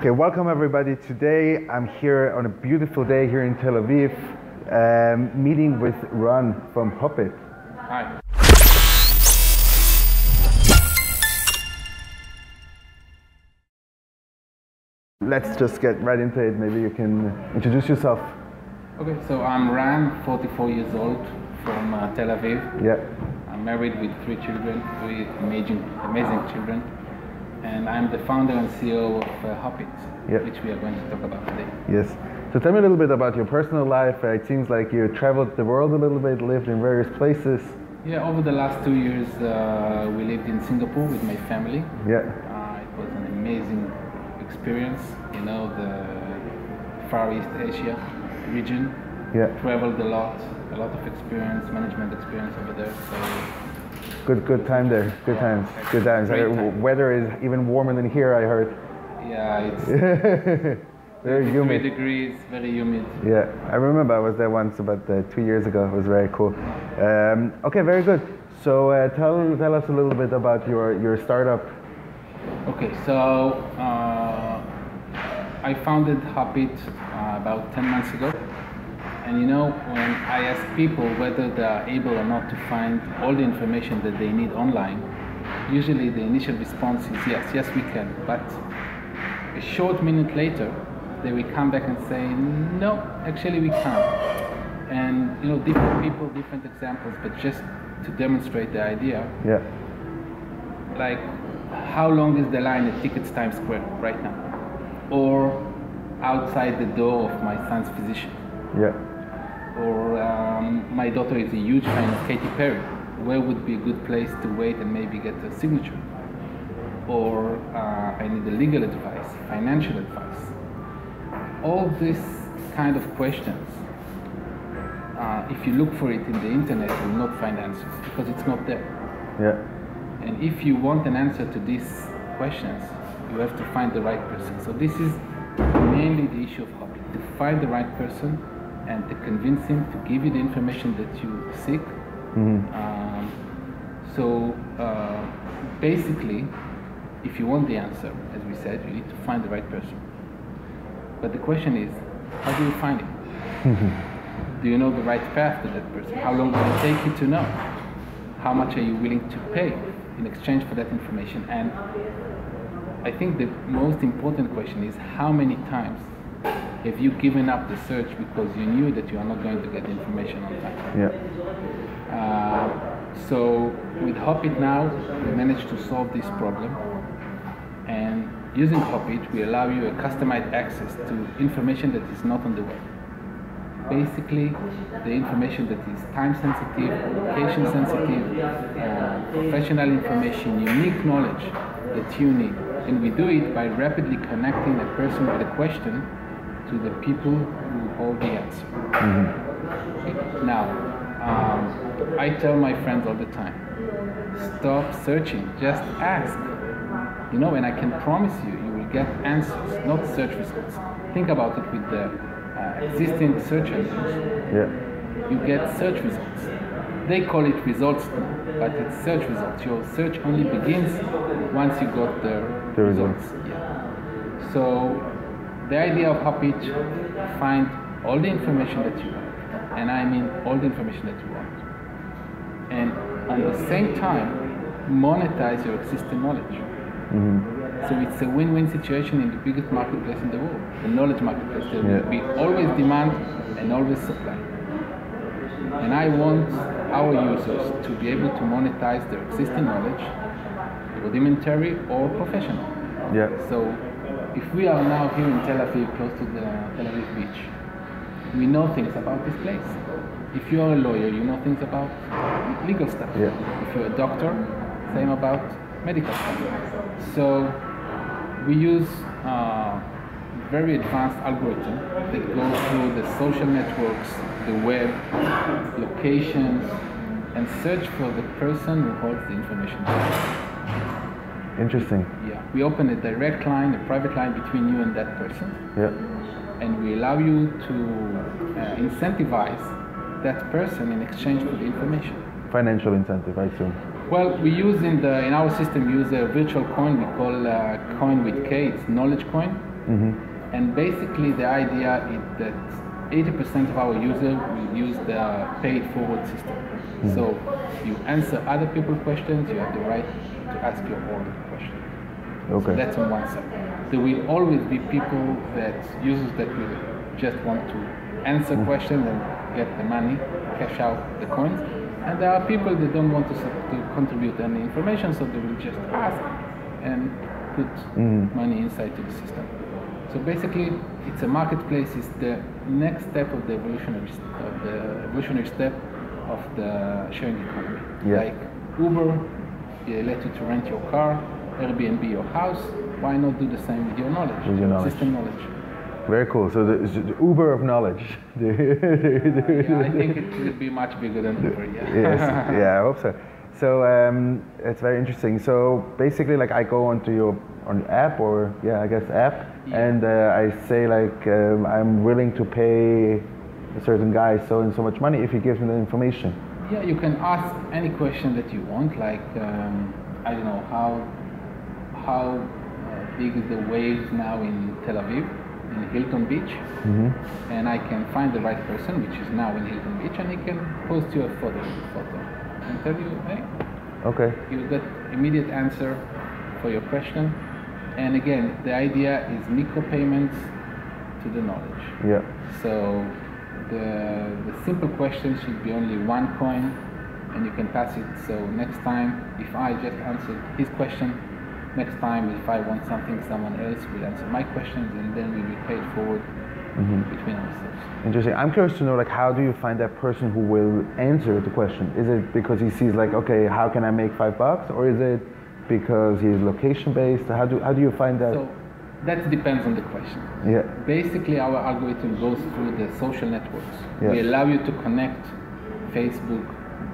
Okay, welcome everybody. Today I'm here on a beautiful day here in Tel Aviv, um, meeting with Ron from Hopit. Hi. Let's just get right into it. Maybe you can introduce yourself. Okay, so I'm Ran, 44 years old, from uh, Tel Aviv. Yeah. I'm married with three children, three amazing, amazing children, and I'm the founder and CEO of uh, Hopit, Yeah. which we are going to talk about today. Yes. So tell me a little bit about your personal life. Uh, it seems like you traveled the world a little bit, lived in various places. Yeah, over the last two years, uh, we lived in Singapore with my family. Yeah. Uh, it was an amazing experience. You know, the Far East Asia region. Yeah. Traveled a lot, a lot of experience, management experience over there. So Good, good time there. Good times. Good times. Time. Weather is even warmer than here. I heard. yeah, it's Very 53 humid. degrees, very humid. Yeah, I remember I was there once about uh, two years ago. It was very cool. Um, okay, very good. So uh, tell tell us a little bit about your your startup. Okay, so uh, I founded Hopit uh, about 10 months ago. And you know, when I ask people whether they are able or not to find all the information that they need online, usually the initial response is yes, yes, we can. But a short minute later, they will come back and say, no, actually, we can't. And you know, different people, different examples, but just to demonstrate the idea, Yeah, like how long is the line at Tickets Times Square right now? Or outside the door of my son's physician? yeah, Or um, my daughter is a huge fan of Katy Perry. Where would be a good place to wait and maybe get a signature? Or uh, I need a legal advice, financial advice. All these kind of questions, uh, if you look for it in the internet, you will not find answers because it's not there. yeah, And if you want an answer to these questions, you have to find the right person. So this is mainly the issue of hobby, to find the right person and to convince him to give you the information that you seek. Um, so uh, basically, if you want the answer, as we said, you need to find the right person. But the question is, how do you find him? do you know the right path to that person? How long will it take you to know? How much are you willing to pay in exchange for that information? And I think the most important question is how many times have you given up the search because you knew that you are not going to get information on time? yeah, Uh, so with Hopit now, we managed to solve this problem. And using Hopit, we allow you a customized access to information that is not on the web. Basically, the information that is time sensitive, location sensitive, uh, professional information, unique knowledge that you need. And we do it by rapidly connecting a person with a question to the people who hold the answer. Now, um, I tell my friends all the time stop searching, just ask. You know, and I can promise you, you will get answers, not search results. Think about it with the uh, existing search engines. yeah, You get search results. They call it results but it's search results. Your search only begins once you got the, The results. Yeah. So the idea of Hopit, find all the information that you want, and I mean all the information that you want, and at the same time monetize your existing knowledge. Mm-hmm. So it's a win-win situation in the biggest marketplace in the world, the knowledge marketplace. There Yeah. will be always demand and always supply. And I want our users to be able to monetize their existing knowledge, rudimentary or professional. yeah, So if we are now here in Tel Aviv, close to the Tel Aviv beach, we know things about this place. If you are a lawyer, you know things about legal stuff. Yeah. If you're a doctor, same about medical stuff. So we use uh, very advanced algorithm that goes through the social networks, the web, locations, and search for the person who holds the information. Interesting. Yeah, we open a direct line, a private line between you and that person, Yeah, and we allow you to uh, incentivize that person in exchange for the information. financial incentive, I assume. Well, we use in the in our system we use a virtual coin we call uh, coin with K. It's knowledge coin, Mm-hmm. and basically the idea is that 80% of our users will use the paid forward system. So you answer other people's questions, you have the right ask your own question. Okay. That's on one side. There will always be people that users that will just want to answer mm. questions and get the money, cash out the coins, and there are people that don't want to, to contribute any information, so they will just ask and put mm. money inside to the system. So basically, it's a marketplace. It's the next step of the evolutionary of the evolutionary step of the sharing economy. Yeah. Like Uber, let you to rent your car. Airbnb your house. Why not do the same with your knowledge? With your knowledge. System knowledge. Very cool. So the, the Uber of knowledge. Yeah, I think it will be much bigger than Uber. Yeah. yes, yeah, I hope so. So um, it's very interesting. So basically, like I go onto your on app or yeah, I guess app, Yeah. and uh, I say like um, I'm willing to pay a certain guy so and so much money if he gives me the information. Yeah, you can ask any question that you want, like um, I don't know how how uh, big is the waves now in Tel Aviv, in Hilton Beach, and I can find the right person, which is now in Hilton Beach, and he can post you a photo, photo and tell you, hey, Okay. you get immediate answer for your question. And again, the idea is micro payments to the knowledge. Yeah. So the, the simple question should be only one coin and you can pass it. So next time, if I just answered his question, next time if I want something, someone else will answer my questions and then we will pay it forward mm-hmm. between ourselves. Interesting. I'm curious to know, like, how do you find that person who will answer the question? Is it because he sees, like, okay, how can I make five bucks, or is it because he's location based? How do how do you find that? So that depends on the question. yeah. Basically, our algorithm goes through the social networks. Yeah. We allow you to connect Facebook,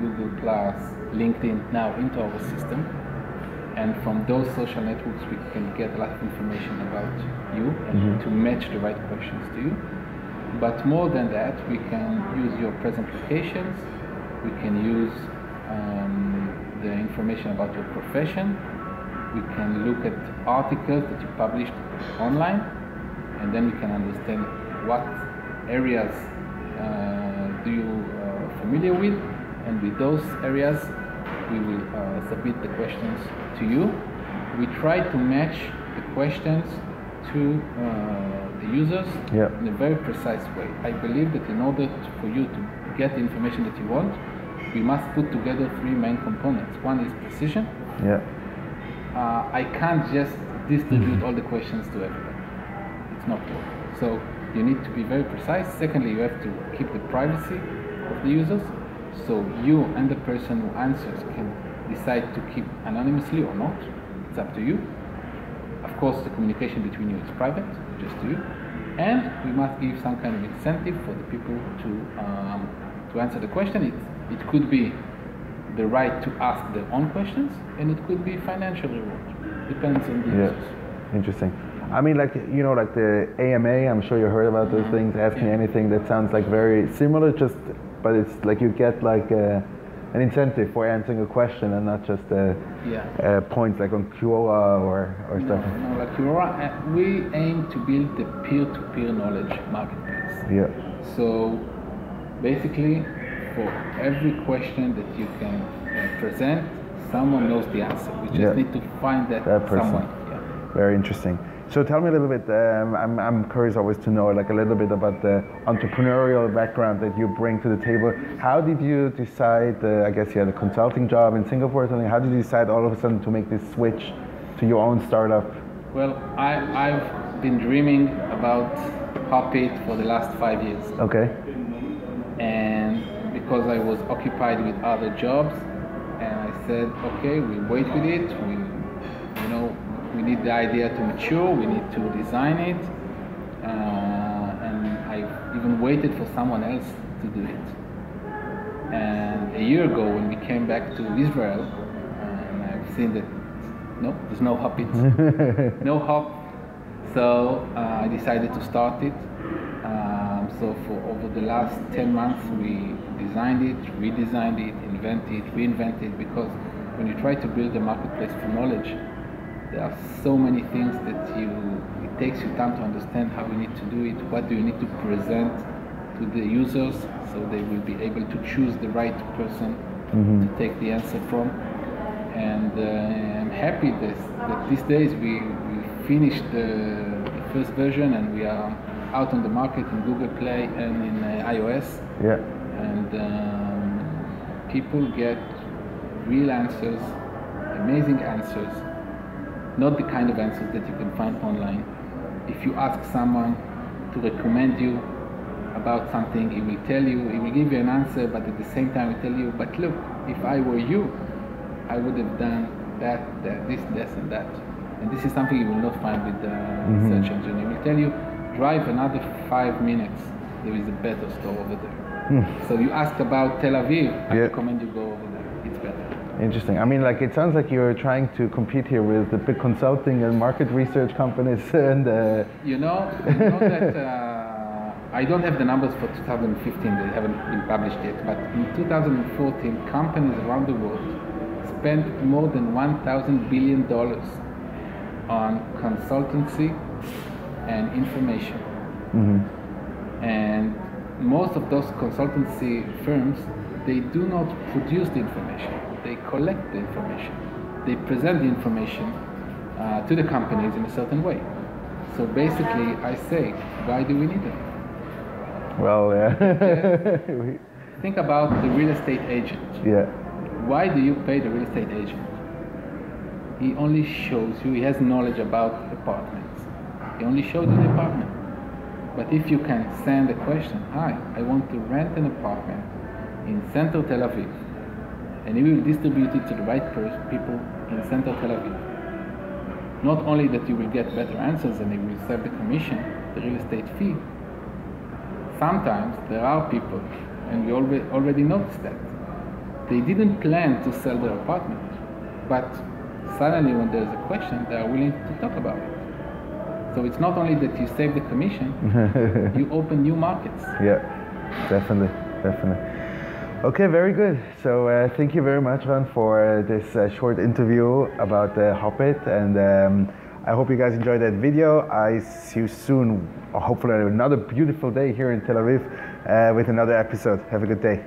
Google Plus, LinkedIn now into our system. And from those social networks, we can get a lot of information about you and to match the right questions to you. But more than that, we can use your present locations. We can use um, the information about your profession. We can look at articles that you published online, and then we can understand what areas uh, do you uh, familiar with, and with those areas, we will uh, submit the questions to you. We try to match the questions to uh, the users Yeah. in a very precise way. I believe that in order for you to get the information that you want, we must put together three main components. One is precision. Yeah. Uh, I can't just distribute all the questions to everybody. It's not working. So you need to be very precise. Secondly, you have to keep the privacy of the users. So you and the person who answers can decide to keep anonymously or not. It's up to you. Of course, the communication between you is private, just to you. And we must give some kind of incentive for the people to um, to answer the question. It, it could be the right to ask their own questions, and it could be financial reward. Depends on the Yeah. users. Interesting. I mean, like you know, like the AMA. I'm sure you heard about those things. Ask me Yeah. anything. That sounds like very similar. Just, but it's like you get like uh, an incentive for answering a question and not just uh, Yeah. uh, points like on Quora or or No, stuff. no, like. Uh, We aim to build the peer-to-peer knowledge marketplace. Yeah. So basically, for every question that you can uh, present, someone knows the answer. We just Yeah. need to find that, That person. someone. Yeah. Very interesting. So tell me a little bit. Um, I'm, I'm curious always to know like a little bit about the entrepreneurial background that you bring to the table. How did you decide? Uh, I guess you had a consulting job in Singapore or something. How did you decide all of a sudden to make this switch to your own startup? Well, I, I've been dreaming about Hopit for the last five years. Okay. Because I was occupied with other jobs, and I said, okay, we wait with it. We, you know, we need the idea to mature. We need to design it, uh, and I even waited for someone else to do it. And a year ago, when we came back to Israel, and I've seen that no, there's no hop it, no hop. So uh, I decided to start it. Um, so for over the last 10 months, we designed it, redesigned it, invented, reinvented. Because when you try to build a marketplace for knowledge, there are so many things that you it takes you time to understand how you need to do it. What do you need to present to the users so they will be able to choose the right person Mm-hmm. to take the answer from. And uh, I'm happy that, that these days we, we finished the, the first version and we are out on the market in Google Play and in uh, iOS. Yeah. And um, people get real answers, amazing answers, not the kind of answers that you can find online. If you ask someone to recommend you about something, he will tell you, he will give you an answer, but at the same time, he will tell you, but look, if I were you, I would have done that, that, this, this, and that. And this is something you will not find with the search engine. He will tell you, drive another five minutes, there is a better store over there. So you ask about Tel Aviv, I recommend you go over there. It's better. Interesting. I mean, like it sounds like you're trying to compete here with the big consulting and market research companies, and uh, You know, you know that uh, I don't have the numbers for 2015, they haven't been published yet, but in 2014, companies around the world spent more than 1,000 billion dollars on consultancy and information. And most of those consultancy firms, they do not produce the information, they collect the information. They present the information uh, to the companies in a certain way. So basically, I say, why do we need them? well, yeah, Think about the real estate agent. yeah, Why do you pay the real estate agent? He only shows you, he has knowledge about apartments. He only shows you the apartment. But if you can send a question, hi, I want to rent an apartment in central Tel Aviv, and he will distribute it to the right people in central Tel Aviv. Not only that you will get better answers and he will save the commission, the real estate fee, sometimes there are people, and we already, already noticed that, they didn't plan to sell their apartment, but suddenly when there's a question, they are willing to talk about it. So it's not only that you save the commission, you open new markets. yeah, definitely, definitely. Okay, very good. So uh, thank you very much, Ran, for uh, this uh, short interview about uh, Hopit, and um, I hope you guys enjoyed that video. I see you soon, hopefully another beautiful day here in Tel Aviv uh, with another episode. Have a good day.